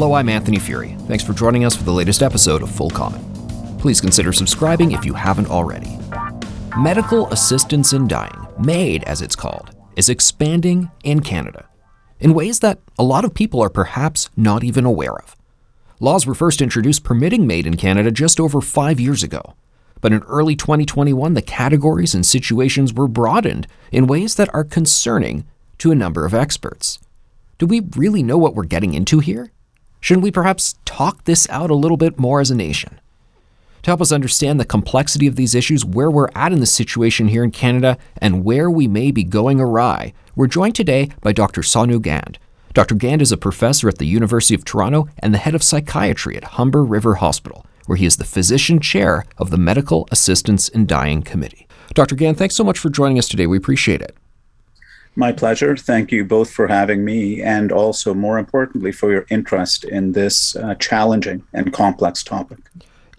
Hello, I'm Anthony Furey. Thanks for joining us for the latest episode of Full Comment. Please consider subscribing if you haven't already. Medical assistance in dying, MAID as it's called, is expanding in Canada in ways that a lot of people are perhaps not even aware of. Laws were first introduced permitting MAID in Canada just over five years ago. But in early 2021, the categories and situations were broadened in ways that are concerning to a number of experts. Do we really know what we're getting into here? Shouldn't we perhaps talk this out a little bit more as a nation? To help us understand the complexity of these issues, where we're at in the situation here in Canada, and where we may be going awry, we're joined today by Dr. Sonu Gaind. Dr. Gaind is a professor at the University of Toronto and the head of psychiatry at Humber River Hospital, where he is the physician chair of the Medical Assistance in Dying Committee. Dr. Gaind, thanks so much for joining us today. We appreciate it. My pleasure. Thank you both for having me, and also, more importantly, for your interest in this uh, challenging and complex topic.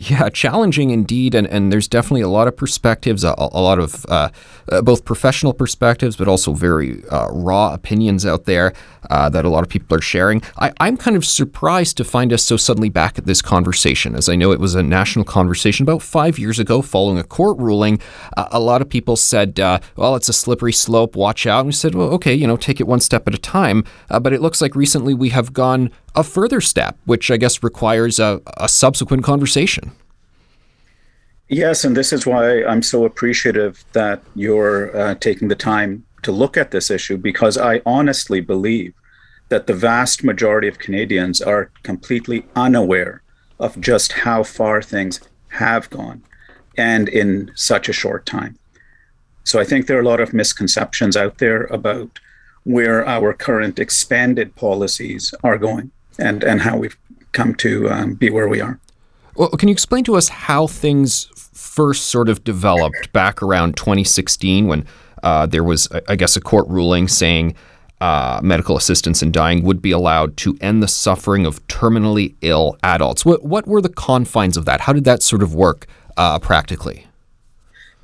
Yeah, challenging indeed, and, and there's definitely a lot of perspectives, a, a lot of uh, uh, both professional perspectives, but also very uh, raw opinions out there uh, that a lot of people are sharing. I, I'm kind of surprised to find us so suddenly back at this conversation, as I know it was a national conversation about five years ago following a court ruling. Uh, a lot of people said, uh, well, it's a slippery slope, watch out. And we said, well, okay, you know, take it one step at a time. but it looks like recently we have gone a further step, which I guess requires a, a subsequent conversation. Yes, and this is why I'm so appreciative that you're uh, taking the time to look at this issue because I honestly believe that the vast majority of Canadians are completely unaware of just how far things have gone and in such a short time. So I think there are a lot of misconceptions out there about where our current expanded policies are going and and how we've come to um, be where we are. Well, can you explain to us how things first sort of developed back around 2016 when uh, there was, I guess, a court ruling saying uh, medical assistance in dying would be allowed to end the suffering of terminally ill adults. What what were the confines of that? How did that sort of work uh, practically?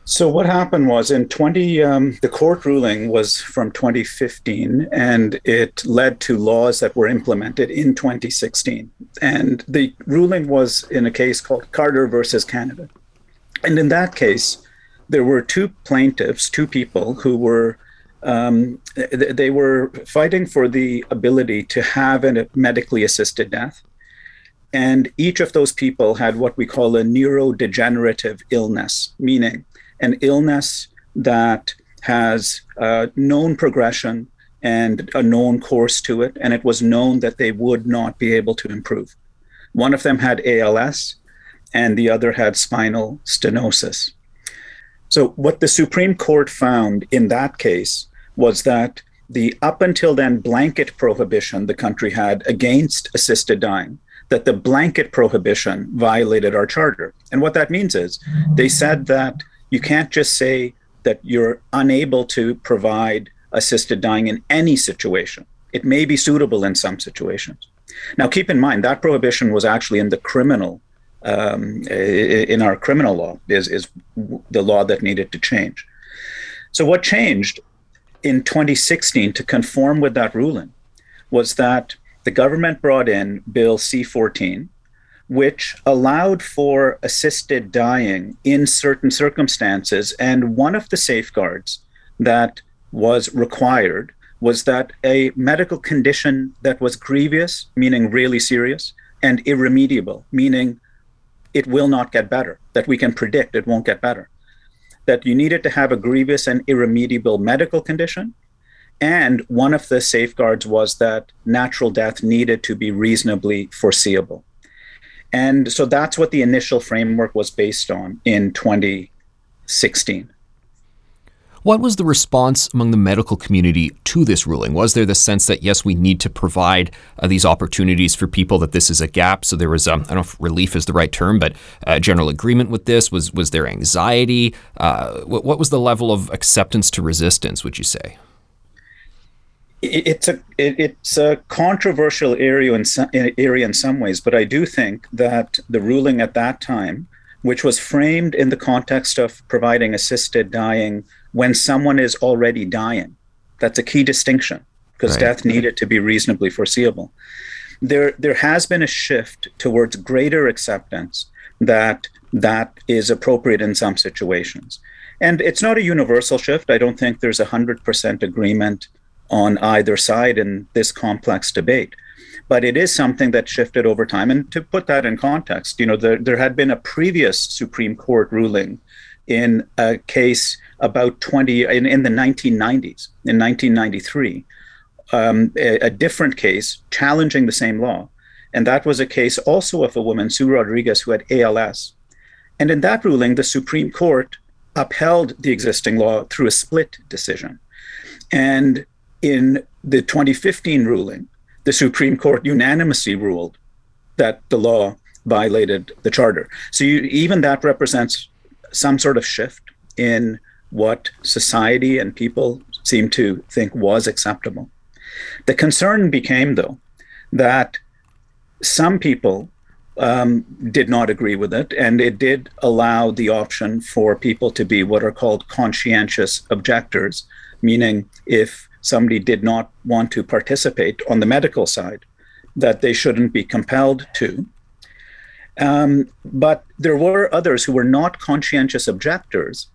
So what happened was in 20, um, the court ruling was from 2015, and it led to laws that were implemented in 2016. And the ruling was in a case called Carter versus Canada. And in that case, there were two plaintiffs, two people who were um, they were fighting for the ability to have a medically assisted death. And each of those people had what we call a neurodegenerative illness, meaning an illness that has known progression and a known course to it, and it was known that they would not be able to improve. One of them had ALS, and the other had spinal stenosis. So, what the Supreme Court found in that case was that the up until then blanket prohibition the country had against assisted dying, that the blanket prohibition violated our charter. And what that means is they said that you can't just say that you're unable to provide assisted dying in any situation. It may be suitable in some situations. Now, keep in mind that prohibition was actually in the criminal, um, in our criminal law, is, is the law that needed to change. So, what changed in 2016 to conform with that ruling was that the government brought in Bill C 14, which allowed for assisted dying in certain circumstances. And one of the safeguards that was required was that a medical condition that was grievous, meaning really serious, and irremediable, meaning it will not get better, that we can predict it won't get better. That you needed to have a grievous and irremediable medical condition. And one of the safeguards was that natural death needed to be reasonably foreseeable. And so that's what the initial framework was based on in 2016. What was the response among the medical community to this ruling? Was there the sense that, yes, we need to provide uh, these opportunities for people, that this is a gap? So there was, um, I don't know if relief is the right term, but uh, general agreement with this? Was, was there anxiety? Uh, what, what was the level of acceptance to resistance, would you say? it's a it's a controversial area in some, area in some ways, but I do think that the ruling at that time, which was framed in the context of providing assisted dying when someone is already dying, that's a key distinction because right. death needed to be reasonably foreseeable. There there has been a shift towards greater acceptance that that is appropriate in some situations. And it's not a universal shift. I don't think there's a 100% agreement on either side in this complex debate. But it is something that shifted over time. And to put that in context, you know, there, there had been a previous Supreme Court ruling in a case about 20 in, in the 1990s, in 1993, um, a, a different case challenging the same law. And that was a case also of a woman, Sue Rodriguez, who had ALS. And in that ruling, the Supreme Court upheld the existing law through a split decision. And in the 2015 ruling, the Supreme Court unanimously ruled that the law violated the charter. So you, even that represents some sort of shift in what society and people seem to think was acceptable. The concern became, though, that some people um, did not agree with it, and it did allow the option for people to be what are called conscientious objectors, meaning if somebody did not want to participate on the medical side, that they shouldn't be compelled to. Um, but there were others who were not conscientious objectors,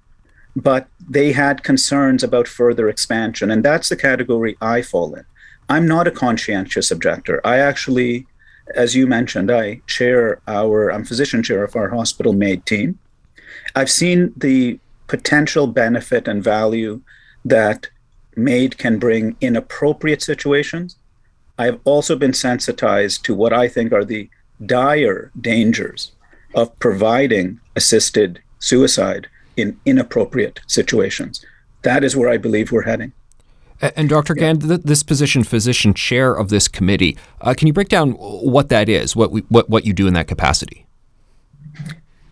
but they had concerns about further expansion. And that's the category I fall in. I'm not a conscientious objector. I actually, as you mentioned, I chair our, I'm physician chair of our hospital MAID team. I've seen the potential benefit and value that MAID can bring in appropriate situations. I have also been sensitized to what I think are the dire dangers of providing assisted suicide in inappropriate situations. That is where I believe we're heading. And Dr. Gaind, this position, physician chair of this committee, uh, can you break down what that is, what, we, what, what you do in that capacity?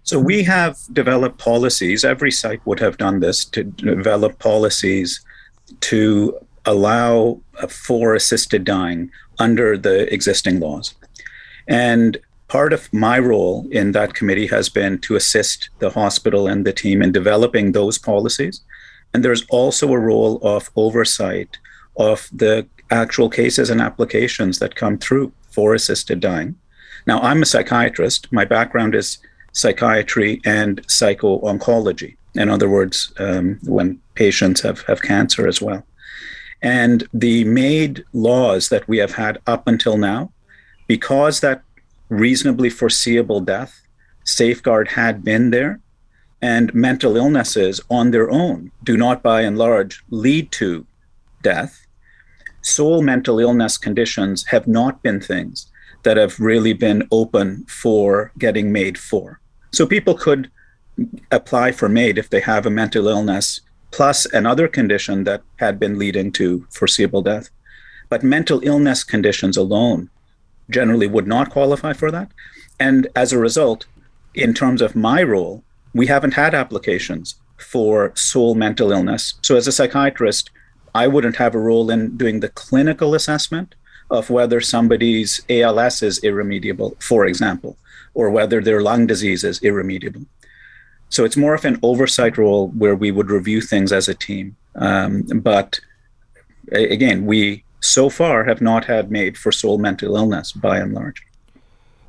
So we have developed policies. Every site would have done this to develop policies to allow for assisted dying under the existing laws. And part of my role in that committee has been to assist the hospital and the team in developing those policies. And there's also a role of oversight of the actual cases and applications that come through for assisted dying. Now, I'm a psychiatrist. My background is psychiatry and psycho oncology. In other words, um, when patients have, have cancer as well. And the MAID laws that we have had up until now, because that reasonably foreseeable death safeguard had been there, and mental illnesses on their own do not, by and large, lead to death, sole mental illness conditions have not been things that have really been open for getting MAID for. So people could apply for MAID if they have a mental illness plus another condition that had been leading to foreseeable death. But mental illness conditions alone generally would not qualify for that. And as a result, in terms of my role, we haven't had applications for sole mental illness. So as a psychiatrist, I wouldn't have a role in doing the clinical assessment of whether somebody's ALS is irremediable, for example, or whether their lung disease is irremediable. So it's more of an oversight role where we would review things as a team. Um, but again, we so far have not had MAID for sole mental illness by and large.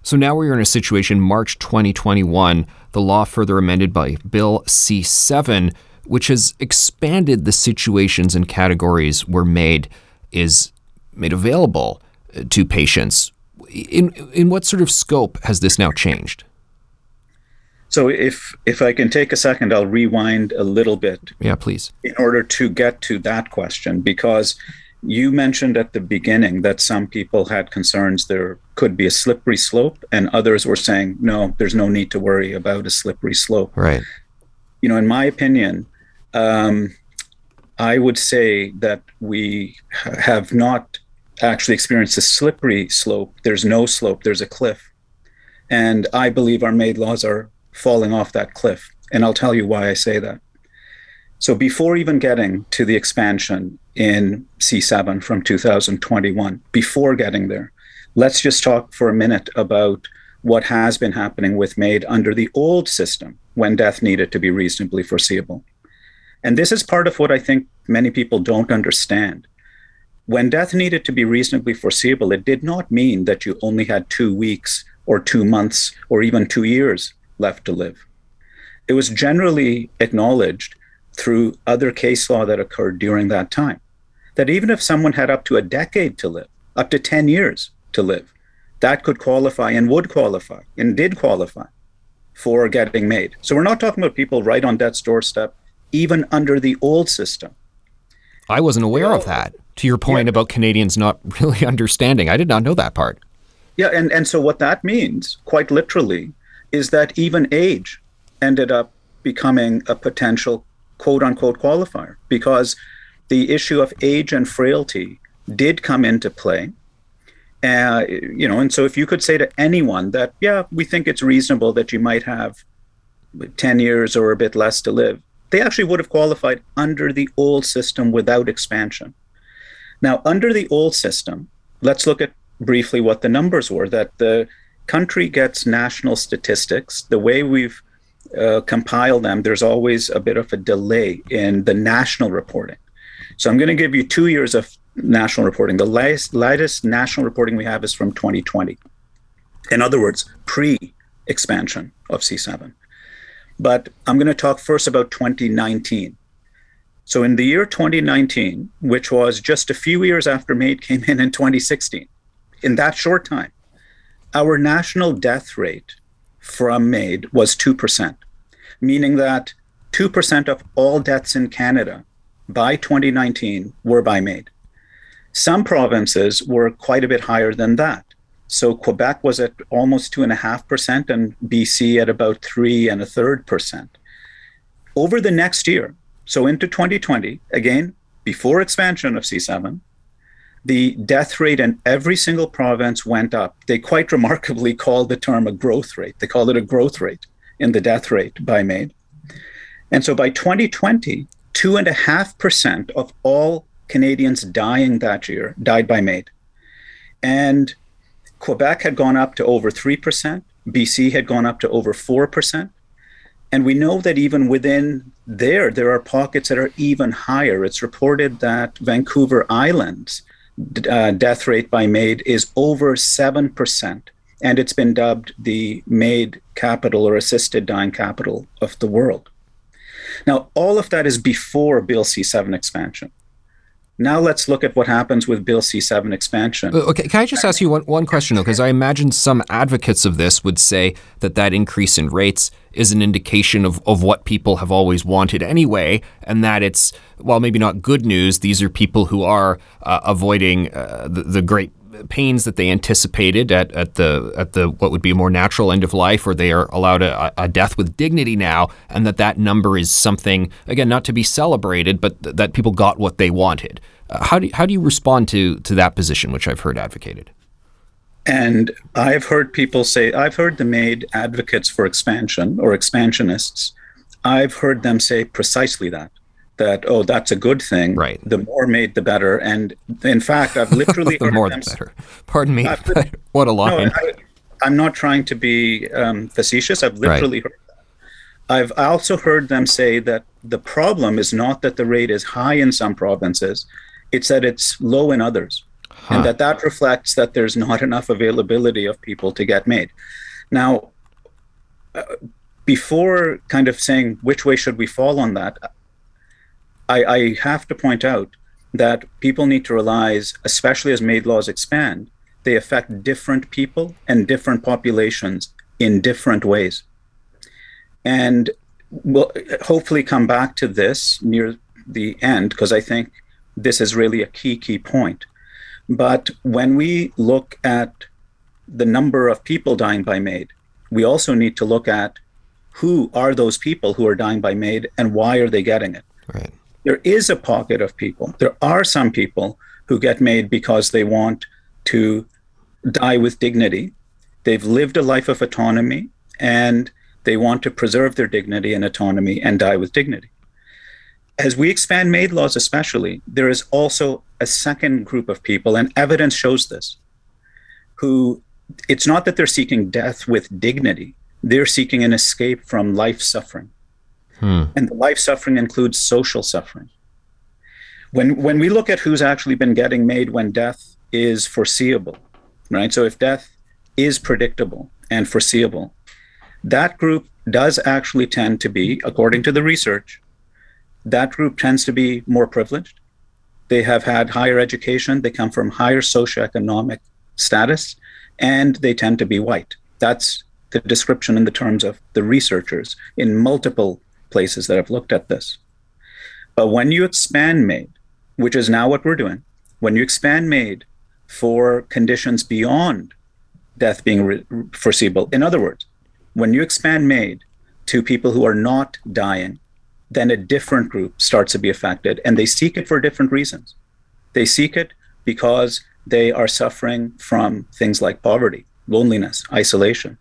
So now we're in a situation, March 2021, the law further amended by Bill C 7, which has expanded the situations and categories where MAID is made available uh, to patients. In in what sort of scope has this now changed? So if if I can take a second, I'll rewind a little bit. Yeah, please. In order to get to that question, because you mentioned at the beginning that some people had concerns there could be a slippery slope, and others were saying, no, there's no need to worry about a slippery slope. Right. You know, in my opinion, um, I would say that we have not actually experienced a slippery slope. There's no slope, there's a cliff. And I believe our MAID laws are falling off that cliff. And I'll tell you why I say that. So before even getting to the expansion in C7 from 2021, before getting there, let's just talk for a minute about what has been happening with MAID under the old system when death needed to be reasonably foreseeable. And this is part of what I think many people don't understand. When death needed to be reasonably foreseeable, it did not mean that you only had two weeks or two months or even two years left to live. It was generally acknowledged through other case law that occurred during that time. That even if someone had up to a decade to live, up to 10 years to live, that could qualify and would qualify and did qualify for getting MAID. So we're not talking about people right on death's doorstep, even under the old system. I wasn't aware of that. To your point yeah. about Canadians not really understanding, I did not know that part. Yeah, and, and so what that means, quite literally, is that even age ended up becoming a potential quote unquote qualifier because the issue of age and frailty did come into play. Uh, you know, and so if you could say to anyone that, yeah, we think it's reasonable that you might have 10 years or a bit less to live, they actually would have qualified under the old system without expansion. Now, under the old system, let's look at briefly what the numbers were that the country gets national statistics. The way we've uh, compile them, there's always a bit of a delay in the national reporting. So I'm going to give you two years of national reporting. The latest, latest national reporting we have is from 2020. In other words, pre expansion of C7. But I'm going to talk first about 2019. So in the year 2019, which was just a few years after MAID came in in 2016, in that short time, our national death rate from MAID was 2%, meaning that 2% of all deaths in Canada by 2019 were by MAID. Some provinces were quite a bit higher than that. So Quebec was at almost 2.5% and BC at about three and a third percent. Over the next year, so into 2020, again, before expansion of C7, the death rate in every single province went up. They quite remarkably called the term a growth rate. They called it a growth rate in the death rate by MAID. And so by 2020, 2.5% of all Canadians dying that year died by MAID. And Quebec had gone up to over 3%, BC had gone up to over 4%. And we know that even within there, there are pockets that are even higher. It's reported that Vancouver Islands uh, death rate by MAID is over 7%. And it's been dubbed the MAID capital or assisted dying capital of the world. Now, all of that is before Bill C 7 expansion. Now let's look at what happens with Bill C 7 expansion. Uh, okay, can I just ask you one, one question, though? Because I imagine some advocates of this would say that that increase in rates is an indication of, of what people have always wanted anyway, and that it's, while maybe not good news, these are people who are uh, avoiding uh, the, the great pains that they anticipated at, at the at the what would be a more natural end of life, or they are allowed a, a death with dignity now, and that that number is something again not to be celebrated, but th- that people got what they wanted. Uh, how do how do you respond to to that position, which I've heard advocated? And I've heard people say, I've heard the MAID advocates for expansion or expansionists. I've heard them say precisely that that oh that's a good thing. Right. The more MAID the better. And in fact i've literally heard. the more the better. Pardon me what a line. No, I, am not trying to be um, facetious. I've literally right. heard that. I've also heard them say that the problem is not that the rate is high in some provinces it's that it's low in others. Huh. and that that reflects that there's not enough availability of people to get MAID. Now uh, before kind of saying which way should we fall on that I, I have to point out that people need to realize, especially as MAID laws expand, they affect different people and different populations in different ways. And we'll hopefully come back to this near the end because I think this is really a key, key point. But when we look at the number of people dying by MAID, we also need to look at who are those people who are dying by MAID and why are they getting it. Right. There is a pocket of people. There are some people who get MAID because they want to die with dignity. They've lived a life of autonomy and they want to preserve their dignity and autonomy and die with dignity. As we expand MAID laws, especially, there is also a second group of people, and evidence shows this, who it's not that they're seeking death with dignity, they're seeking an escape from life suffering. Hmm. And the life suffering includes social suffering. When, when we look at who's actually been getting MAID when death is foreseeable, right? So if death is predictable and foreseeable, that group does actually tend to be, according to the research, that group tends to be more privileged. They have had higher education, they come from higher socioeconomic status, and they tend to be white. That's the description in the terms of the researchers in multiple places that have looked at this. But when you expand MAID, which is now what we're doing, when you expand MAID for conditions beyond death being re- foreseeable, in other words, when you expand MAID to people who are not dying, then a different group starts to be affected, and they seek it for different reasons. They seek it because they are suffering from things like poverty, loneliness, isolation.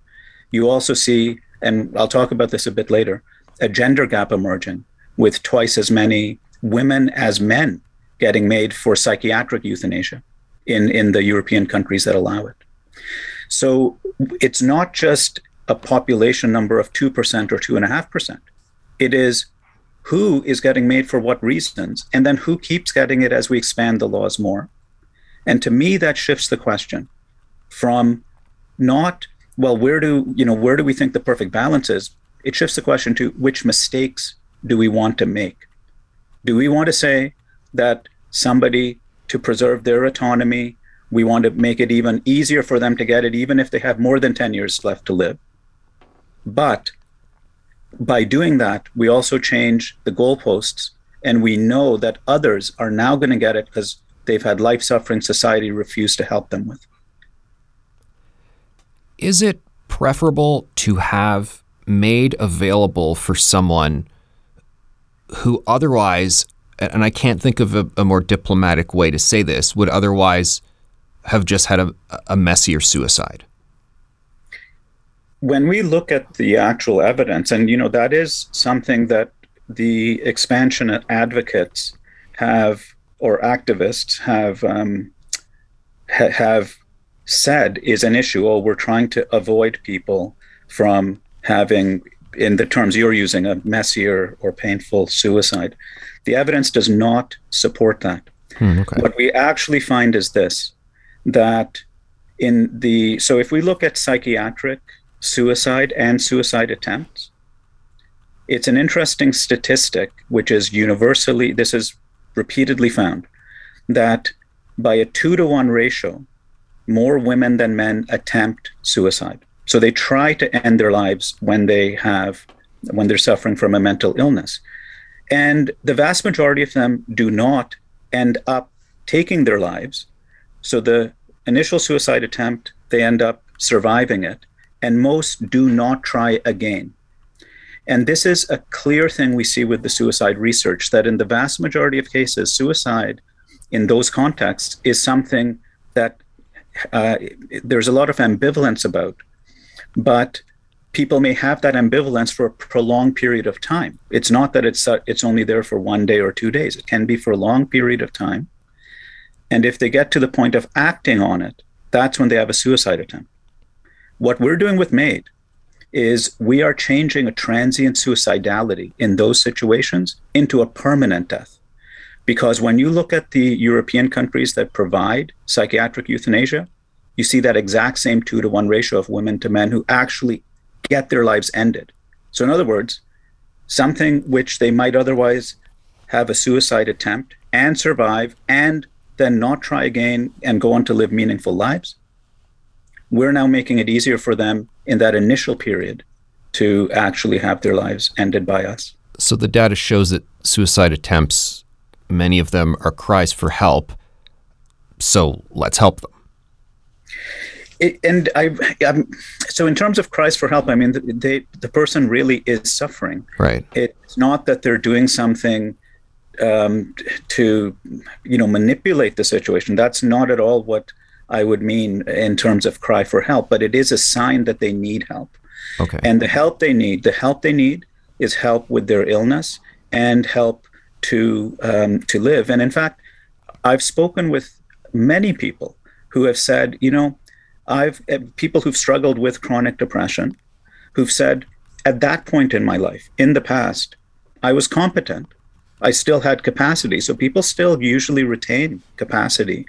You also see, and I'll talk about this a bit later, a gender gap emerging with twice as many women as men getting MAID for psychiatric euthanasia in, in the European countries that allow it. So it's not just a population number of 2% or 2.5%. It is who is getting MAID for what reasons, and then who keeps getting it as we expand the laws more. And to me, that shifts the question from not, well, where do, you know, where do we think the perfect balance is? It shifts the question to which mistakes do we want to make? Do we want to say that somebody to preserve their autonomy, we want to make it even easier for them to get it, even if they have more than 10 years left to live? But by doing that, we also change the goalposts, and we know that others are now going to get it because they've had life suffering society refuse to help them with. Is it preferable to have MAID available for someone who otherwise, and I can't think of a, a more diplomatic way to say this, would otherwise have just had a, a messier suicide? when we look at the actual evidence, and you know that is something that the expansion advocates have or activists have um, ha- have said is an issue. Oh, we're trying to avoid people from having, in the terms you're using, a messier or painful suicide. The evidence does not support that. Hmm, okay. What we actually find is this: that in the so if we look at psychiatric suicide and suicide attempts. It's an interesting statistic, which is universally, this is repeatedly found, that by a two to one ratio, more women than men attempt suicide. So they try to end their lives when they have, when they're suffering from a mental illness. And the vast majority of them do not end up taking their lives. So the initial suicide attempt, they end up surviving it and most do not try again. And this is a clear thing we see with the suicide research that in the vast majority of cases, suicide in those contexts is something that uh, there's a lot of ambivalence about. But people may have that ambivalence for a prolonged period of time. It's not that it's uh, it's only there for one day or two days. It can be for a long period of time. And if they get to the point of acting on it, that's when they have a suicide attempt. What we're doing with MAID is we are changing a transient suicidality in those situations into a permanent death. Because when you look at the European countries that provide psychiatric euthanasia, you see that exact same two to one ratio of women to men who actually get their lives ended. So, in other words, something which they might otherwise have a suicide attempt and survive and then not try again and go on to live meaningful lives. We're now making it easier for them in that initial period to actually have their lives ended by us. So the data shows that suicide attempts, many of them are cries for help. So let's help them. It, and I, I'm, so in terms of cries for help, I mean, they, the person really is suffering. Right. It's not that they're doing something um, to, you know, manipulate the situation. That's not at all what I would mean in terms of cry for help. But it is a sign that they need help. Okay. And the help they need, the help they need, is help with their illness and help to um, to live. And in fact, I've spoken with many people who have said, you know, I've uh, people who've struggled with chronic depression, who've said, at that point in my life, in the past, I was competent. I still had capacity. So people still usually retain capacity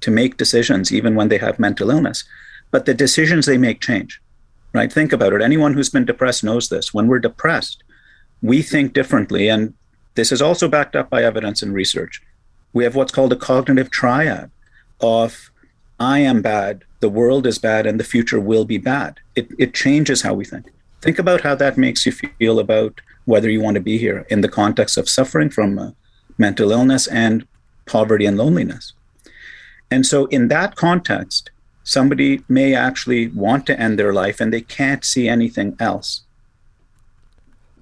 to make decisions even when they have mental illness. But the decisions they make change, right? Think about it. Anyone who's been depressed knows this. When we're depressed, we think differently. And this is also backed up by evidence and research. We have what's called a cognitive triad of I am bad, the world is bad, and the future will be bad. It, it changes how we think. Think about how that makes you feel about whether you want to be here in the context of suffering from uh, mental illness and poverty and loneliness. And so, in that context, somebody may actually want to end their life and they can't see anything else.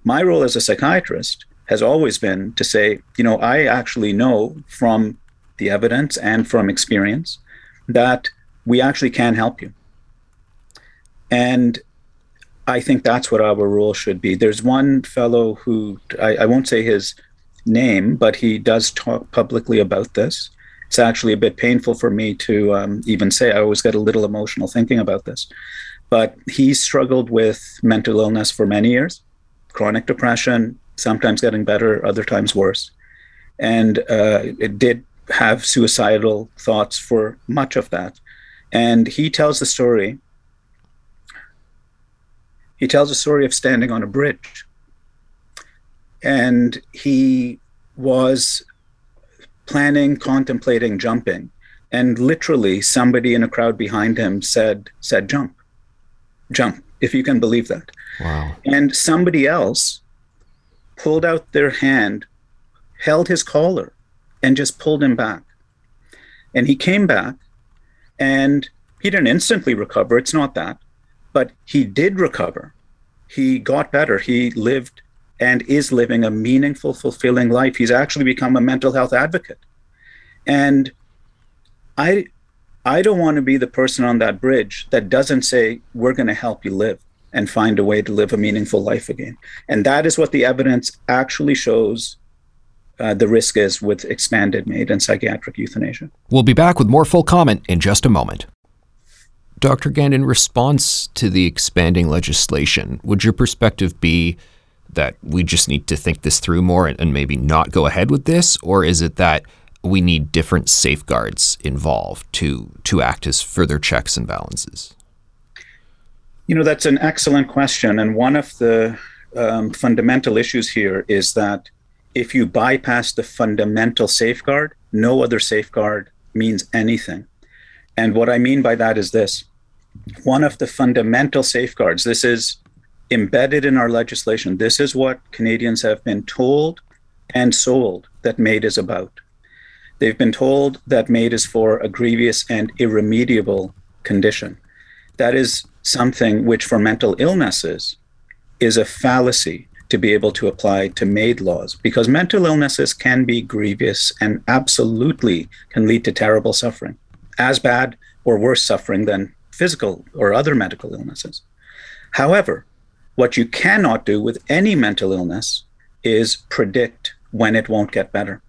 My role as a psychiatrist has always been to say, you know, I actually know from the evidence and from experience that we actually can help you. And I think that's what our role should be. There's one fellow who, I, I won't say his name, but he does talk publicly about this. It's actually a bit painful for me to um, even say. I always get a little emotional thinking about this. But he struggled with mental illness for many years, chronic depression, sometimes getting better, other times worse. And uh, it did have suicidal thoughts for much of that. And he tells the story. He tells a story of standing on a bridge. And he was planning, contemplating jumping. And literally somebody in a crowd behind him said, said, jump, jump, if you can believe that. Wow. And somebody else pulled out their hand, held his collar, and just pulled him back. And he came back and he didn't instantly recover. It's not that. But he did recover. He got better. He lived and is living a meaningful, fulfilling life. He's actually become a mental health advocate. And I I don't want to be the person on that bridge that doesn't say, we're going to help you live and find a way to live a meaningful life again. And that is what the evidence actually shows uh, the risk is with expanded MAID and psychiatric euthanasia. We'll be back with more full comment in just a moment. Dr. Gaind, in response to the expanding legislation, would your perspective be that we just need to think this through more and, and maybe not go ahead with this? Or is it that we need different safeguards involved to, to act as further checks and balances? You know, that's an excellent question. And one of the um, fundamental issues here is that if you bypass the fundamental safeguard, no other safeguard means anything. And what I mean by that is this one of the fundamental safeguards, this is embedded in our legislation. This is what Canadians have been told and sold that MAID is about. They've been told that MAID is for a grievous and irremediable condition. That is something which, for mental illnesses, is a fallacy to be able to apply to MAID laws because mental illnesses can be grievous and absolutely can lead to terrible suffering, as bad or worse suffering than physical or other medical illnesses. However, what you cannot do with any mental illness is predict when it won't get better.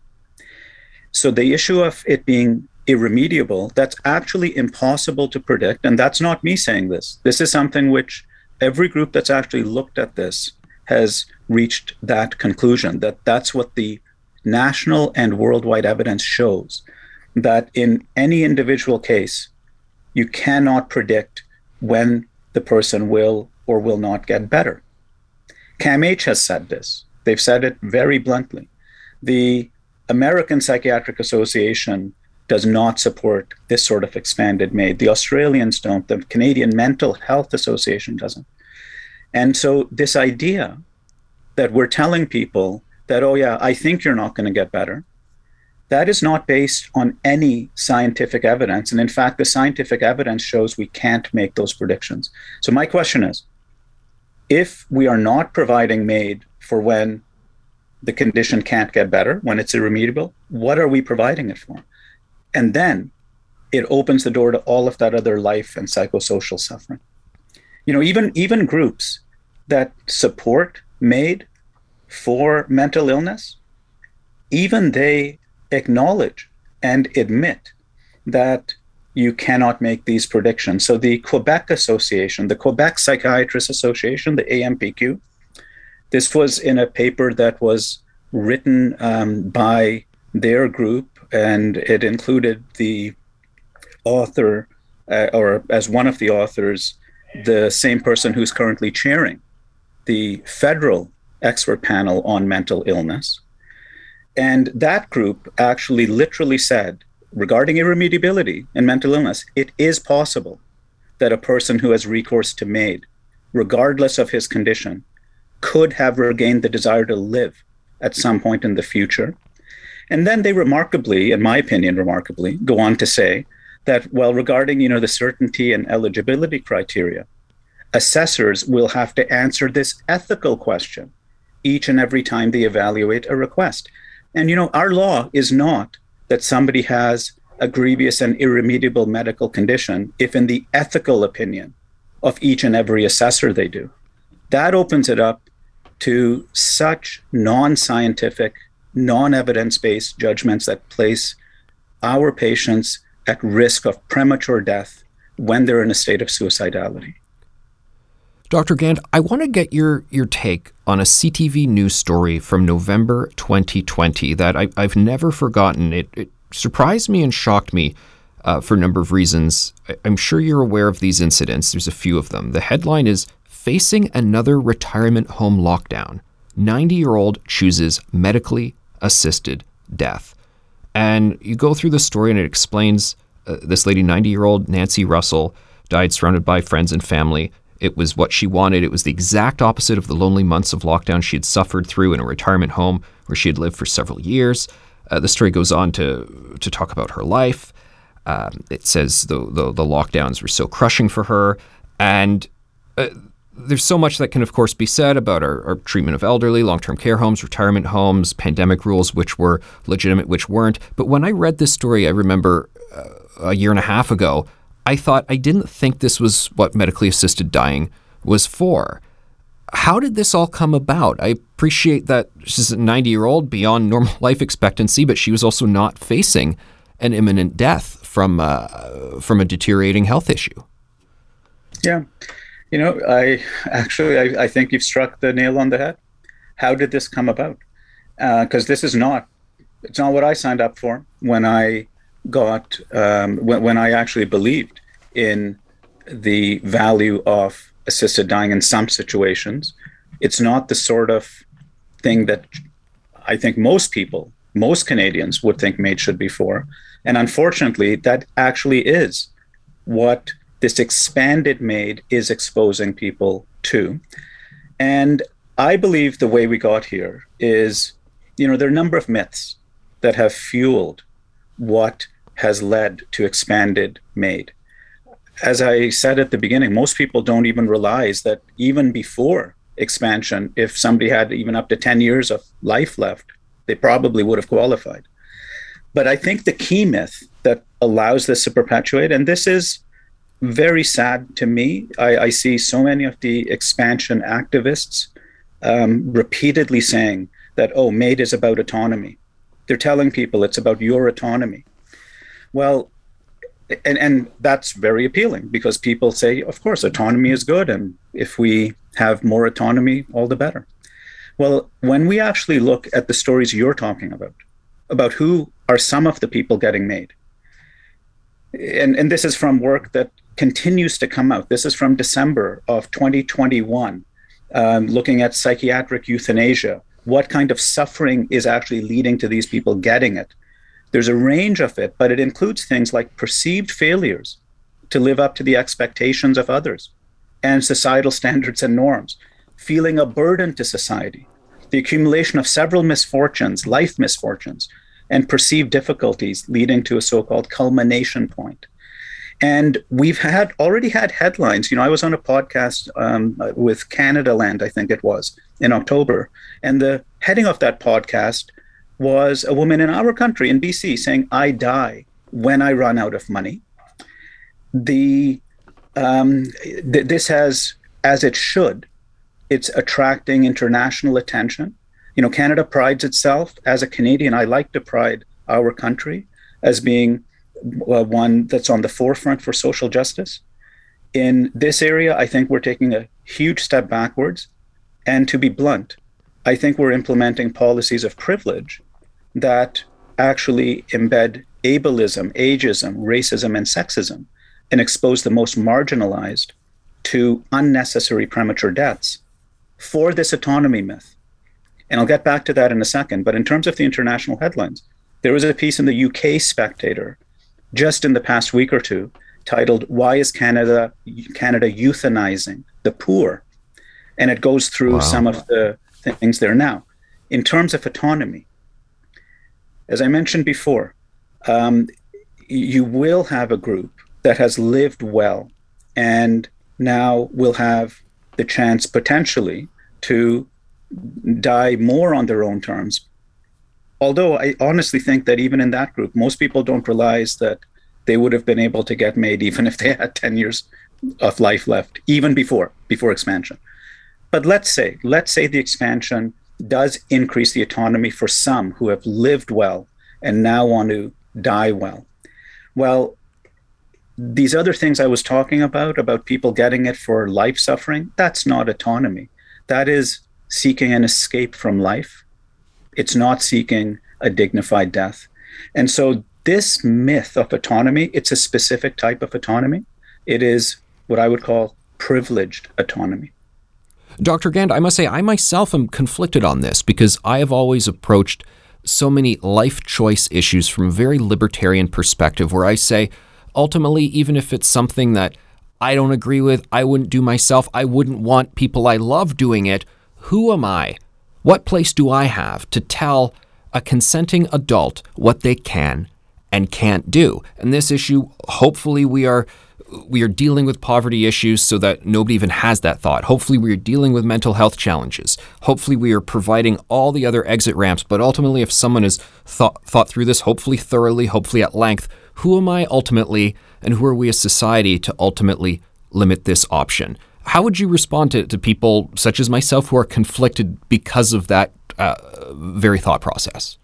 So the issue of it being irremediable, that's actually impossible to predict. And that's not me saying this. This is something which every group that's actually looked at this has reached that conclusion that that's what the national and worldwide evidence shows that in any individual case, you cannot predict when the person will or will not get better. CAMH has said this. They've said it very bluntly The American Psychiatric Association does not support this sort of expanded MAID. The Australians don't. The Canadian Mental Health Association doesn't. And so, this idea that we're telling people that, oh, yeah, I think you're not going to get better, that is not based on any scientific evidence. And in fact, the scientific evidence shows we can't make those predictions. So, my question is if we are not providing MAID for when the condition can't get better, when it's irremediable, what are we providing it for? And then it opens the door to all of that other life and psychosocial suffering. You know, even even groups that support MAID for mental illness, even they acknowledge and admit that you cannot make these predictions. So the Quebec Association, the Quebec Psychiatrists Association, the AMPQ, this was in a paper that was written um, by their group, and it included the author, uh, or as one of the authors, the same person who's currently chairing the federal expert panel on mental illness. And that group actually literally said, regarding irremediability and mental illness, it is possible that a person who has recourse to MAID, regardless of his condition, could have regained the desire to live at some point in the future. And then they remarkably, in my opinion, remarkably, go on to say that, well, regarding you know the certainty and eligibility criteria, assessors will have to answer this ethical question each and every time they evaluate a request. And you know, our law is not that somebody has a grievous and irremediable medical condition if in the ethical opinion of each and every assessor they do. That opens it up to such non-scientific, non-evidence-based judgments that place our patients at risk of premature death when they're in a state of suicidality. Dr. Gaind, I want to get your, your take on a CTV news story from November 2020 that I, have never forgotten. It, it, surprised me and shocked me uh, for a number of reasons. I'm sure you're aware of these incidents. There's a few of them. The headline is Facing Another Retirement Home Lockdown 90 year old chooses medically assisted death. And you go through the story and it explains uh, this lady, 90 year old Nancy Russell, died surrounded by friends and family. It was what she wanted. It was the exact opposite of the lonely months of lockdown she had suffered through in a retirement home where she had lived for several years. Uh, the story goes on to to talk about her life. Um, it says the, the, the lockdowns were so crushing for her, and uh, there's so much that can, of course, be said about our, our treatment of elderly, long-term care homes, retirement homes, pandemic rules, which were legitimate, which weren't. But when I read this story, I remember uh, a year and a half ago, I thought I didn't think this was what medically assisted dying was for. How did this all come about? I appreciate that she's a 90 year old beyond normal life expectancy, but she was also not facing an imminent death from uh, from a deteriorating health issue. Yeah, you know, I actually I, I think you've struck the nail on the head. How did this come about? Because uh, this is not it's not what I signed up for when I got um, when, when I actually believed in the value of assisted dying in some situations. It's not the sort of thing that I think most people, most Canadians would think MAID should be for. And unfortunately, that actually is what this expanded MAID is exposing people to. And I believe the way we got here is, you know, there are a number of myths that have fueled what has led to expanded MAID. As I said at the beginning, most people don't even realize that even before expansion, if somebody had even up to 10 years of life left, they probably would have qualified. But I think the key myth that allows this to perpetuate, and this is very sad to me, I, I see so many of the expansion activists um, repeatedly saying that, oh, MAID is about autonomy. They're telling people it's about your autonomy. Well, and and that's very appealing because people say, of course, autonomy is good, and if we have more autonomy, all the better. Well, when we actually look at the stories you're talking about, about who are some of the people getting MAID, and, and this is from work that continues to come out. This is from December of 2021, um, looking at psychiatric euthanasia what kind of suffering is actually leading to these people getting it. There's a range of it, but it includes things like perceived failures to live up to the expectations of others and societal standards and norms, feeling a burden to society, the accumulation of several misfortunes, life misfortunes, and perceived difficulties leading to a so called culmination point. And we've had already had headlines. You know, I was on a podcast um, with Canadaland, I think it was, in October. And the heading of that podcast was a woman in our country, in BC, saying, I die when I run out of money. The um, th- this has, as it should, it's attracting international attention. You know, Canada prides itself as a Canadian. I like to pride our country as being uh, one that's on the forefront for social justice. In this area, I think we're taking a huge step backwards. And to be blunt, I think we're implementing policies of privilege that actually embed ableism, ageism, racism, and sexism and expose the most marginalized to unnecessary premature deaths for this autonomy myth. And I'll get back to that in a second. But in terms of the international headlines, there was a piece in the UK Spectator just in the past week or two titled Why is Canada Canada euthanizing the poor? And it goes through wow. some of the things there now. In terms of autonomy, as I mentioned before, um, you will have a group that has lived well and now will have the chance potentially to die more on their own terms. Although I honestly think that even in that group, most people don't realize that they would have been able to get MAID even if they had 10 years of life left, even before before expansion. But let's say, let's say the expansion does increase the autonomy for some who have lived well and now want to die well. Well, these other things I was talking about, about people getting it for life suffering, that's not autonomy. That is seeking an escape from life. It's not seeking a dignified death. And so this myth of autonomy, it's a specific type of autonomy. It is what I would call privileged autonomy. Dr. Gaind, I must say, I myself am conflicted on this because I have always approached so many life choice issues from a very libertarian perspective where I say, ultimately, even if it's something that I don't agree with, I wouldn't do myself, I wouldn't want people I love doing it, who am I? What place do I have to tell a consenting adult what they can and can't do? And this issue, hopefully, we are we are dealing with poverty issues so that nobody even has that thought. Hopefully, we are dealing with mental health challenges. Hopefully, we are providing all the other exit ramps. But ultimately, if someone has thought, thought through this, hopefully thoroughly, hopefully at length, who am I ultimately, and who are we as society to ultimately limit this option? How would you respond to, to people such as myself who are conflicted because of that uh, very thought process?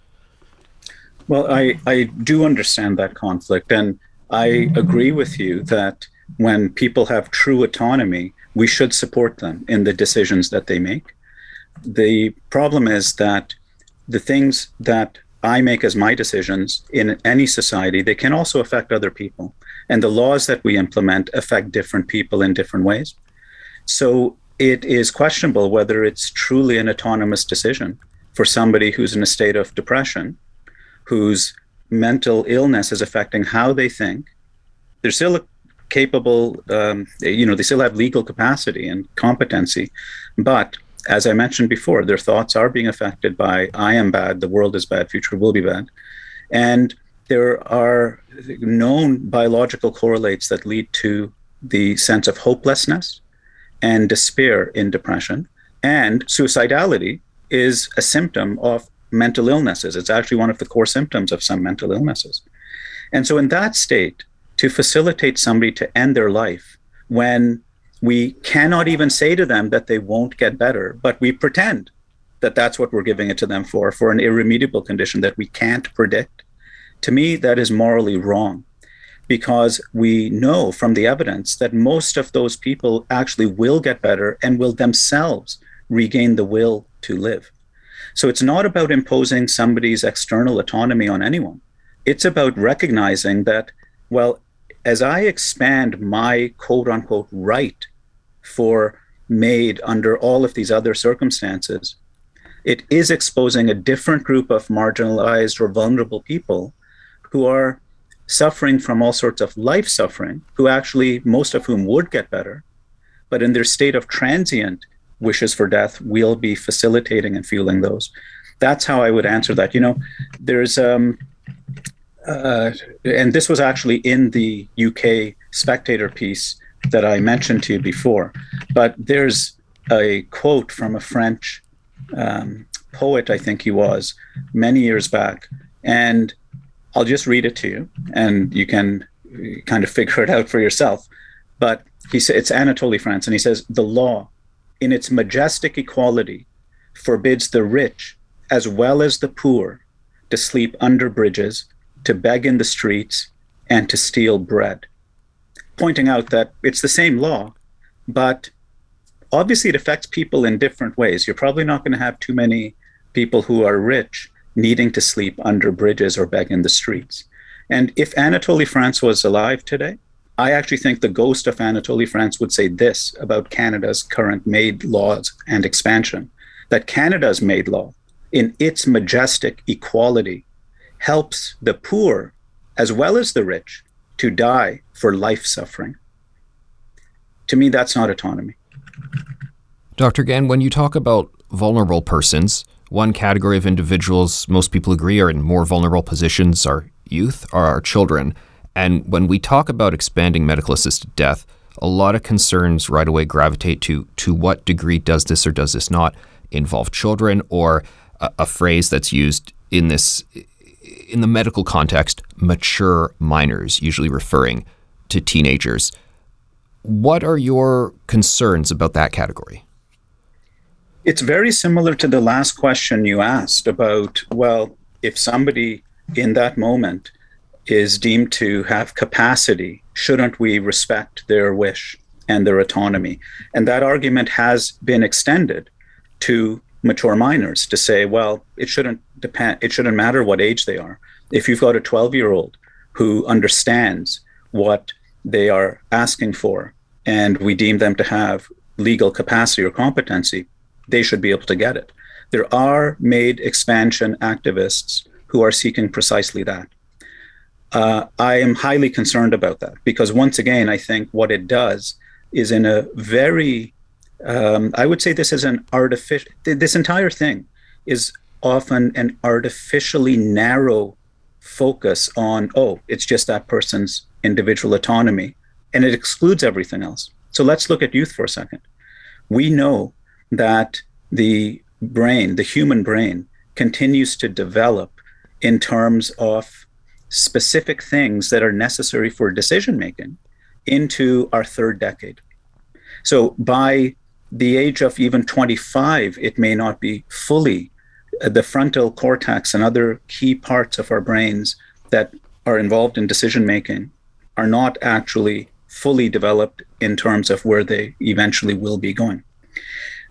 Well, I, I do understand that conflict. And I agree with you that when people have true autonomy, we should support them in the decisions that they make. The problem is that the things that I make as my decisions in any society, they can also affect other people. And the laws that we implement affect different people in different ways. So it is questionable whether it's truly an autonomous decision for somebody who's in a state of depression, whose mental illness is affecting how they think. They're still capable, um, you know, they still have legal capacity and competency. But as I mentioned before, their thoughts are being affected by I am bad, the world is bad, future will be bad. And there are known biological correlates that lead to the sense of hopelessness and despair in depression. And suicidality is a symptom of mental illnesses. It's actually one of the core symptoms of some mental illnesses. And so, in that state, to facilitate somebody to end their life when we cannot even say to them that they won't get better, but we pretend that that's what we're giving it to them for, for an irremediable condition that we can't predict. To me, that is morally wrong because we know from the evidence that most of those people actually will get better and will themselves regain the will to live. So it's not about imposing somebody's external autonomy on anyone. It's about recognizing that, well, as I expand my quote unquote right for MAID under all of these other circumstances, it is exposing a different group of marginalized or vulnerable people who are suffering from all sorts of life suffering, who actually, most of whom would get better, but in their state of transient wishes for death, we'll be facilitating and fueling those. That's how I would answer that. You know, there's, um, uh, and this was actually in the UK Spectator piece that I mentioned to you before, but there's a quote from a French um, poet, I think he was, many years back. And I'll just read it to you, and you can kind of figure it out for yourself. But he said it's Anatole France, and he says the law, in its majestic equality, forbids the rich as well as the poor to sleep under bridges, to beg in the streets, and to steal bread. Pointing out that it's the same law, but obviously it affects people in different ways. You're probably not going to have too many people who are rich needing to sleep under bridges or beg in the streets. And if Anatole France was alive today, I actually think the ghost of Anatole France would say this about Canada's current MAID laws and expansion that Canada's MAID law, in its majestic equality, helps the poor as well as the rich to die for life suffering. To me, that's not autonomy. Dr. Gaind, when you talk about vulnerable persons, one category of individuals most people agree are in more vulnerable positions are youth, are our children. And when we talk about expanding medical assisted death, a lot of concerns right away gravitate to to what degree does this or does this not involve children or a, a phrase that's used in this in the medical context, mature minors, usually referring to teenagers. What are your concerns about that category? It's very similar to the last question you asked about, well, if somebody in that moment is deemed to have capacity, shouldn't we respect their wish and their autonomy? And that argument has been extended to mature minors to say, well, it shouldn't depend, it shouldn't matter what age they are. If you've got a 12 year old who understands what they are asking for and we deem them to have legal capacity or competency, they should be able to get it. There are MAID expansion activists who are seeking precisely that. Uh, I am highly concerned about that because, once again, I think what it does is in a very, um, I would say this is an artificial, this entire thing is often an artificially narrow focus on, oh, it's just that person's individual autonomy, and it excludes everything else. So let's look at youth for a second. We know that the brain, the human brain, continues to develop in terms of specific things that are necessary for decision making into our third decade. So by the age of even 25, it may not be fully uh, the frontal cortex and other key parts of our brains that are involved in decision making are not actually fully developed in terms of where they eventually will be going.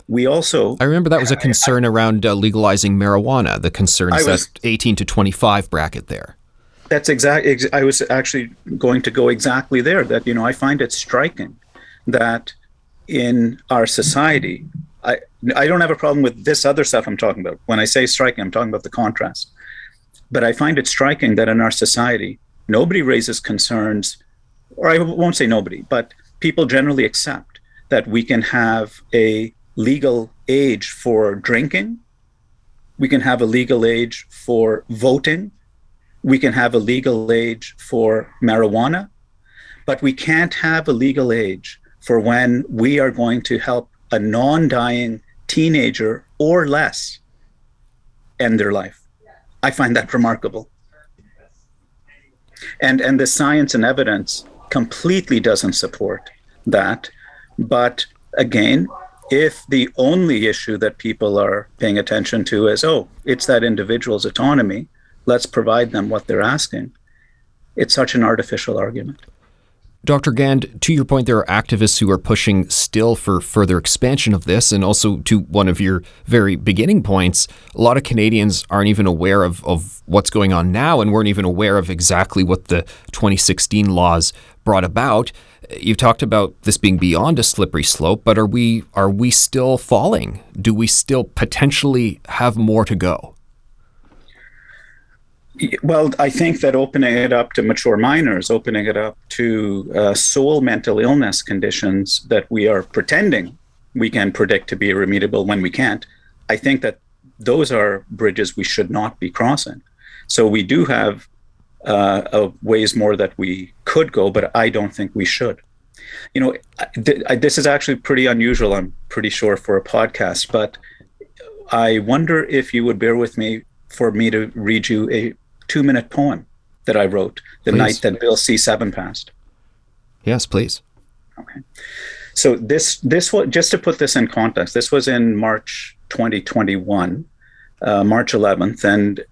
We also. I remember that was a concern I, around uh, legalizing marijuana, the concerns was, that 18 to 25 bracket there. That's exactly. Ex- I was actually going to go exactly there. That, you know, I find it striking that in our society, I, I don't have a problem with this other stuff I'm talking about. When I say striking, I'm talking about the contrast. But I find it striking that in our society, nobody raises concerns, or I won't say nobody, but people generally accept that we can have a legal age for drinking. We can have a legal age for voting. We can have a legal age for marijuana. But we can't have a legal age for when we are going to help a non dying teenager or less end their life. I find that remarkable. And, and the science and evidence completely doesn't support that. But again, if the only issue that people are paying attention to is, oh, it's that individual's autonomy, let's provide them what they're asking, it's such an artificial argument. Dr. Gaind, to your point, there are activists who are pushing still for further expansion of this. And also, to one of your very beginning points, a lot of Canadians aren't even aware of, of what's going on now and weren't even aware of exactly what the 2016 laws brought about. You've talked about this being beyond a slippery slope, but are we are we still falling? Do we still potentially have more to go? Well, I think that opening it up to mature minors, opening it up to uh, sole mental illness conditions that we are pretending we can predict to be irremediable when we can't, I think that those are bridges we should not be crossing. So we do have uh, ways more that we could go, but I don't think we should. You know, th- this is actually pretty unusual, I'm pretty sure, for a podcast, but I wonder if you would bear with me for me to read you a two minute poem that I wrote the please. night that Bill C seven passed. Yes, please. Okay. So this this was just to put this in context. This was in March 2021, uh, March 11th, and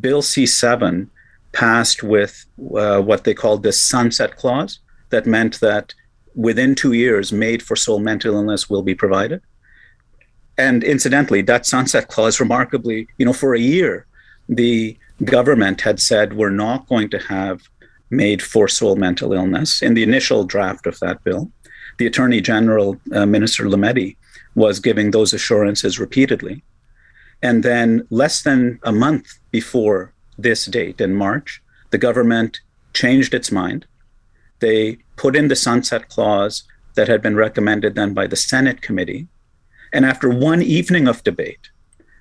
Bill C seven passed with uh, what they called the sunset clause. That meant that within two years, MAID for sole mental illness will be provided. And incidentally, that sunset clause, remarkably, you know, for a year, the government had said we're not going to have MAID for sole mental illness in the initial draft of that bill. The Attorney General, uh, Minister Lametti, was giving those assurances repeatedly. And then, less than a month before this date in March, the government changed its mind. They put in the sunset clause that had been recommended then by the Senate committee. And after one evening of debate,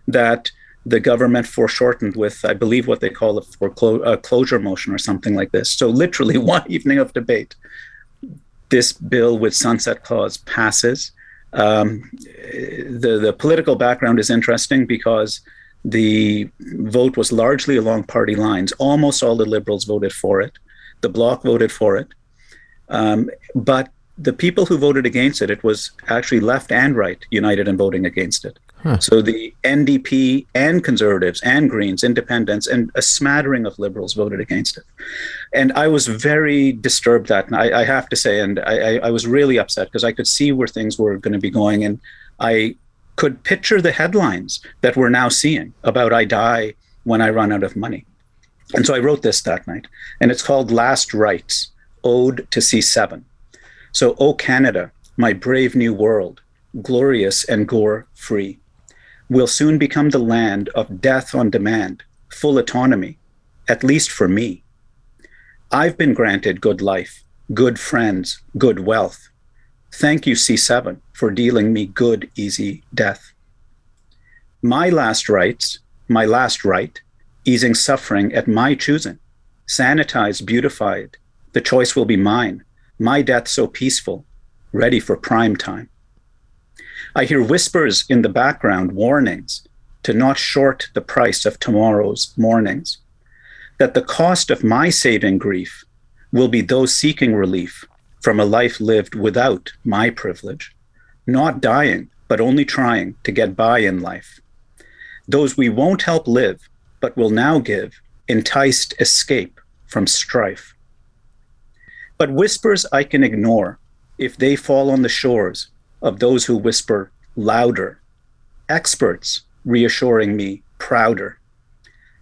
that the government foreshortened with, I believe, what they call a foreclosure closure motion or something like this. So, literally, one evening of debate, this bill with sunset clause passes. Um, the the political background is interesting because the vote was largely along party lines. Almost all the liberals voted for it. The bloc voted for it, um, but the people who voted against it, it was actually left and right united in voting against it. So the NDP and Conservatives and Greens, Independents, and a smattering of Liberals voted against it. And I was very disturbed that night, I, I have to say, and I, I was really upset because I could see where things were going to be going. And I could picture the headlines that we're now seeing about I die when I run out of money. And so I wrote this that night, and it's called Last Rites Ode to C7. So, O Canada, my brave new world, glorious and gore free will soon become the land of death on demand, full autonomy, at least for me. I've been granted good life, good friends, good wealth. Thank you, C7, for dealing me good, easy death. My last rites, my last right, easing suffering at my choosing, sanitized, beautified, the choice will be mine, my death so peaceful, ready for prime time. I hear whispers in the background, warnings to not short the price of tomorrow's mornings, that the cost of my saving grief will be those seeking relief from a life lived without my privilege, not dying, but only trying to get by in life. Those we won't help live, but will now give enticed escape from strife. But whispers I can ignore if they fall on the shores of those who whisper louder, experts reassuring me prouder.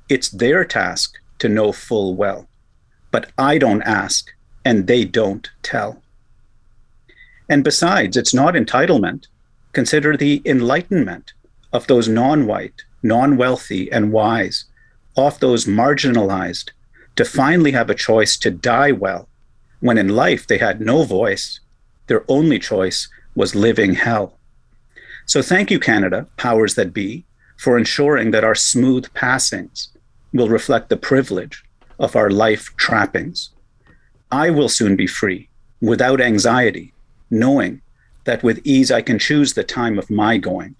It's their task to know full well, but I don't ask and they don't tell. And besides, it's not entitlement. Consider the enlightenment of those non white, non wealthy, and wise, of those marginalized, to finally have a choice to die well, when in life they had no voice. Their only choice was living hell. So thank you, Canada, powers that be, for ensuring that our smooth passings will reflect the privilege of our life trappings. I will soon be free, without anxiety, knowing that with ease I can choose the time of my going.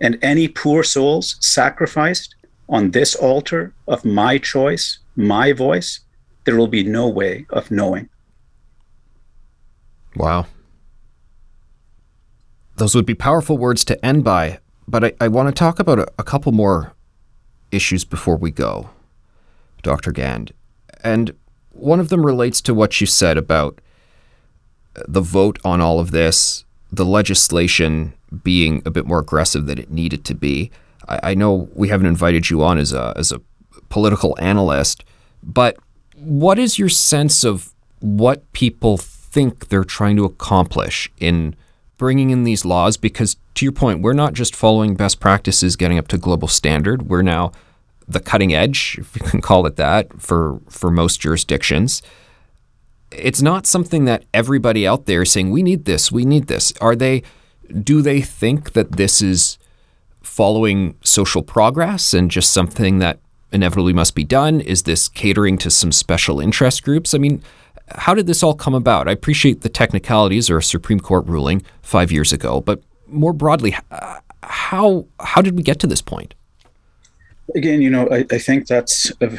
And any poor souls sacrificed on this altar of my choice, my voice, there will be no way of knowing. Wow. Those would be powerful words to end by, but I, I want to talk about a, a couple more issues before we go, Dr. Gaind. And one of them relates to what you said about uh, the vote on all of this, the legislation being a bit more aggressive than it needed to be. I, I know we haven't invited you on as a as a political analyst, but what is your sense of what people think they're trying to accomplish in bringing in these laws? Because to your point, we're not just following best practices, getting up to global standard. We're now the cutting edge, if you can call it that, for for most jurisdictions. It's not something that everybody out there is saying we need this, we need this. Are they? Do they think that this is following social progress and just something that inevitably must be done? Is this catering to some special interest groups? I mean, how did this all come about? I appreciate the technicalities or a Supreme Court ruling five years ago, but more broadly, uh, how how did we get to this point? Again, you know, I, I think that's a,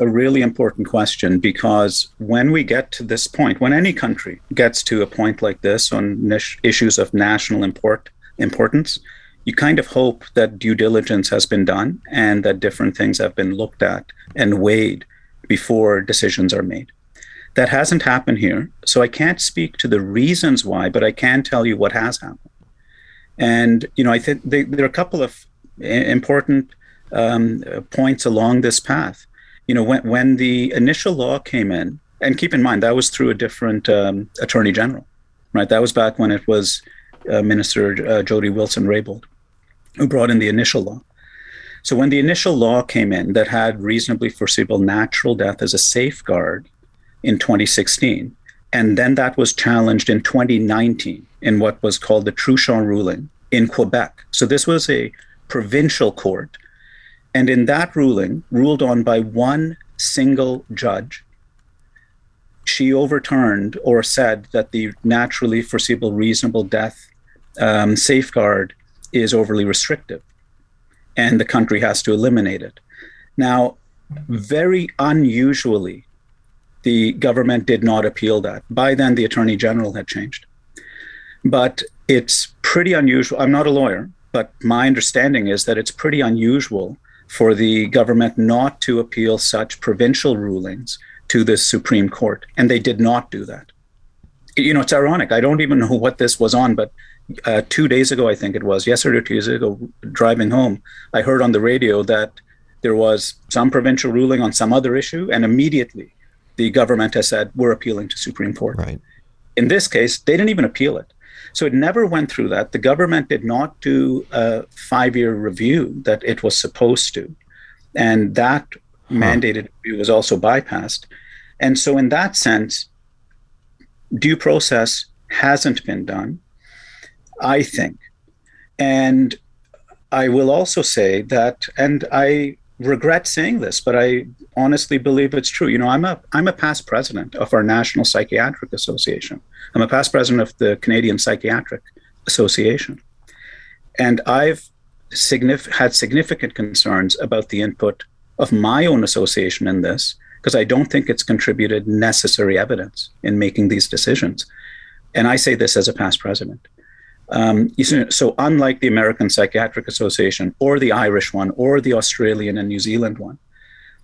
a, really important question because when we get to this point, when any country gets to a point like this on issues of national import importance, you kind of hope that due diligence has been done and that different things have been looked at and weighed before decisions are made. That hasn't happened here. So I can't speak to the reasons why, but I can tell you what has happened. And, you know, I think they, there are a couple of important um, points along this path. You know, when, when the initial law came in, and keep in mind, that was through a different um, attorney general, right? That was back when it was uh, Minister uh, Jody Wilson Raybould who brought in the initial law. So when the initial law came in that had reasonably foreseeable natural death as a safeguard in 2016, and then that was challenged in 2019 in what was called the Truchon ruling in Quebec. So this was a provincial court. And in that ruling, ruled on by one single judge, she overturned or said that the naturally foreseeable reasonable death um, safeguard is overly restrictive and the country has to eliminate it. Now, very unusually, the government did not appeal that. By then, the attorney general had changed. But it's pretty unusual. I'm not a lawyer, but my understanding is that it's pretty unusual for the government not to appeal such provincial rulings to the Supreme Court. And they did not do that. You know, it's ironic. I don't even know what this was on, but uh, two days ago, I think it was, yesterday or two days ago, driving home, I heard on the radio that there was some provincial ruling on some other issue, and immediately the government has said, we're appealing to Supreme Court. Right. In this case, they didn't even appeal it. So it never went through that. The government did not do a five year review that it was supposed to. And that huh. mandated review was also bypassed. And so, in that sense, due process hasn't been done. I think. And I will also say that, and I regret saying this, but I honestly believe it's true. You know, I'm a I'm a past president of our National Psychiatric Association. I'm a past president of the Canadian Psychiatric Association, and I've signif- had significant concerns about the input of my own association in this because I don't think it's contributed necessary evidence in making these decisions. And I say this as a past president. Um, so, unlike the American Psychiatric Association or the Irish one or the Australian and New Zealand one,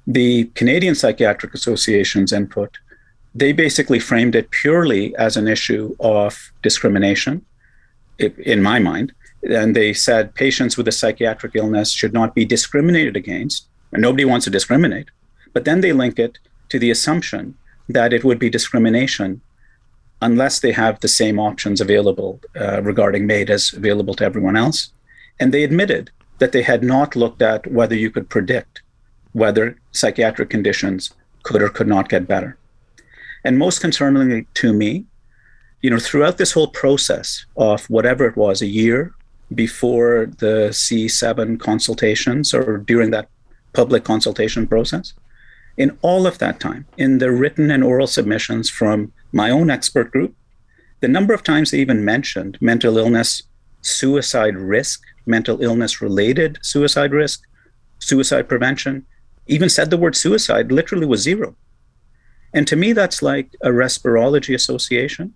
the Canadian Psychiatric Association's input, they basically framed it purely as an issue of discrimination, in my mind. And they said patients with a psychiatric illness should not be discriminated against, and nobody wants to discriminate. But then they link it to the assumption that it would be discrimination unless they have the same options available uh, regarding MAID as available to everyone else. And they admitted that they had not looked at whether you could predict whether psychiatric conditions could or could not get better. And most concerningly to me, you know, throughout this whole process of whatever it was, a year before the C7 consultations or during that public consultation process, in all of that time, in the written and oral submissions from my own expert group, the number of times they even mentioned mental illness, suicide risk, mental illness related suicide risk, suicide prevention, even said the word suicide literally was zero. And to me, that's like a respirology association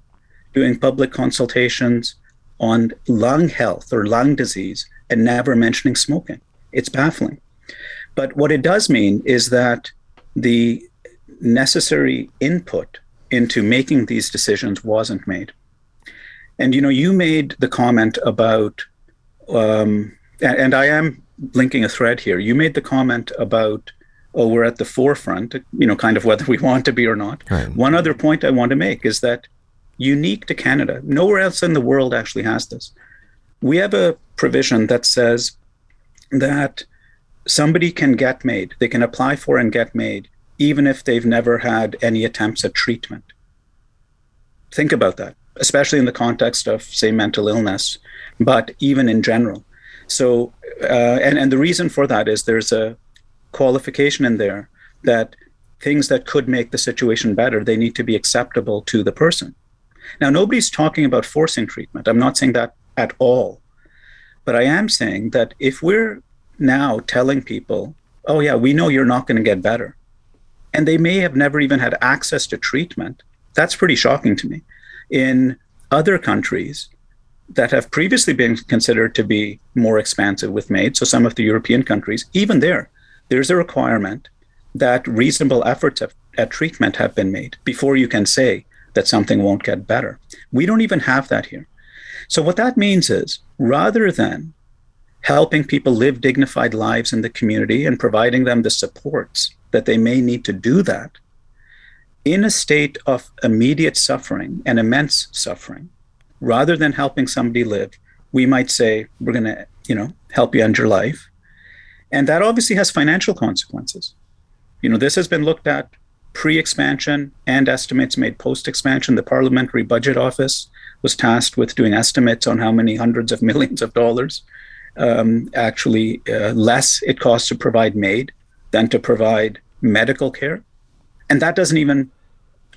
doing public consultations on lung health or lung disease and never mentioning smoking. It's baffling. But what it does mean is that the necessary input into making these decisions wasn't made. And you know, you made the comment about, um, and, and I am linking a thread here. You made the comment about, oh, we're at the forefront, you know, kind of whether we want to be or not. Right. One other point I want to make is that unique to Canada, nowhere else in the world actually has this. We have a provision that says that somebody can get MAID, they can apply for and get MAID, even if they've never had any attempts at treatment. Think about that, especially in the context of, say, mental illness, but even in general. So, uh, and, and the reason for that is there's a qualification in there that things that could make the situation better, they need to be acceptable to the person. Now, nobody's talking about forcing treatment. I'm not saying that at all. But I am saying that if we're now telling people, oh, yeah, we know you're not going to get better, and they may have never even had access to treatment, that's pretty shocking to me. In other countries that have previously been considered to be more expansive with MAID, so some of the European countries, even there, there's a requirement that reasonable efforts of, at treatment have been made before you can say that something won't get better. We don't even have that here. So, what that means is rather than helping people live dignified lives in the community and providing them the supports that they may need to do that, in a state of immediate suffering and immense suffering, rather than helping somebody live, we might say, we're going to, you know, help you end your life. And that obviously has financial consequences. You know, this has been looked at pre expansion and estimates made post expansion. The Parliamentary Budget Office was tasked with doing estimates on how many hundreds of millions of dollars um, actually uh, less it costs to provide MAID than to provide medical care. And that doesn't even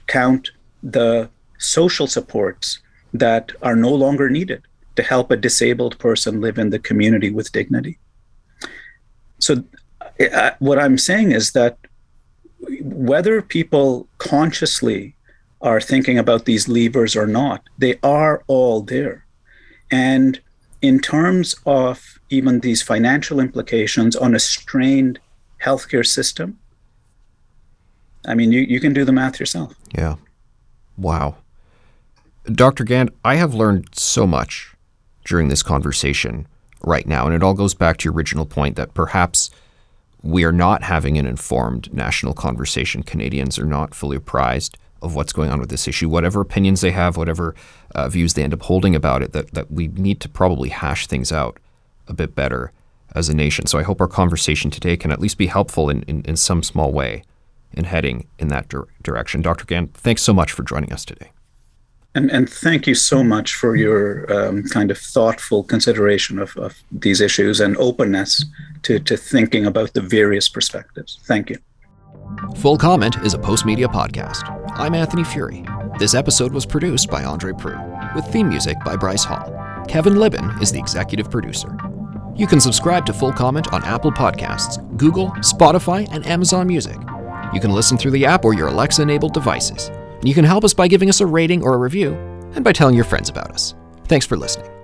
count the social supports that are no longer needed to help a disabled person live in the community with dignity. So, uh, what I'm saying is that whether people consciously are thinking about these levers or not, they are all there. And in terms of even these financial implications on a strained healthcare system, I mean, you, you can do the math yourself. Yeah. Wow. Dr. Gaind, I have learned so much during this conversation right now. And it all goes back to your original point that perhaps we are not having an informed national conversation. Canadians are not fully apprised of what's going on with this issue, whatever opinions they have, whatever uh, views they end up holding about it, that, that we need to probably hash things out a bit better as a nation. So I hope our conversation today can at least be helpful in, in, in some small way in heading in that dir- direction. Dr. Gaind, thanks so much for joining us today. And, and thank you so much for your um, kind of thoughtful consideration of, of these issues and openness to, to thinking about the various perspectives. Thank you. Full Comment is a Postmedia podcast. I'm Anthony Furey. This episode was produced by Andre Proulx, with theme music by Bryce Hall. Kevin Libin is the executive producer. You can subscribe to Full Comment on Apple Podcasts, Google, Spotify, and Amazon Music. You can listen through the app or your Alexa enabled devices. And you can help us by giving us a rating or a review, and by telling your friends about us. Thanks for listening.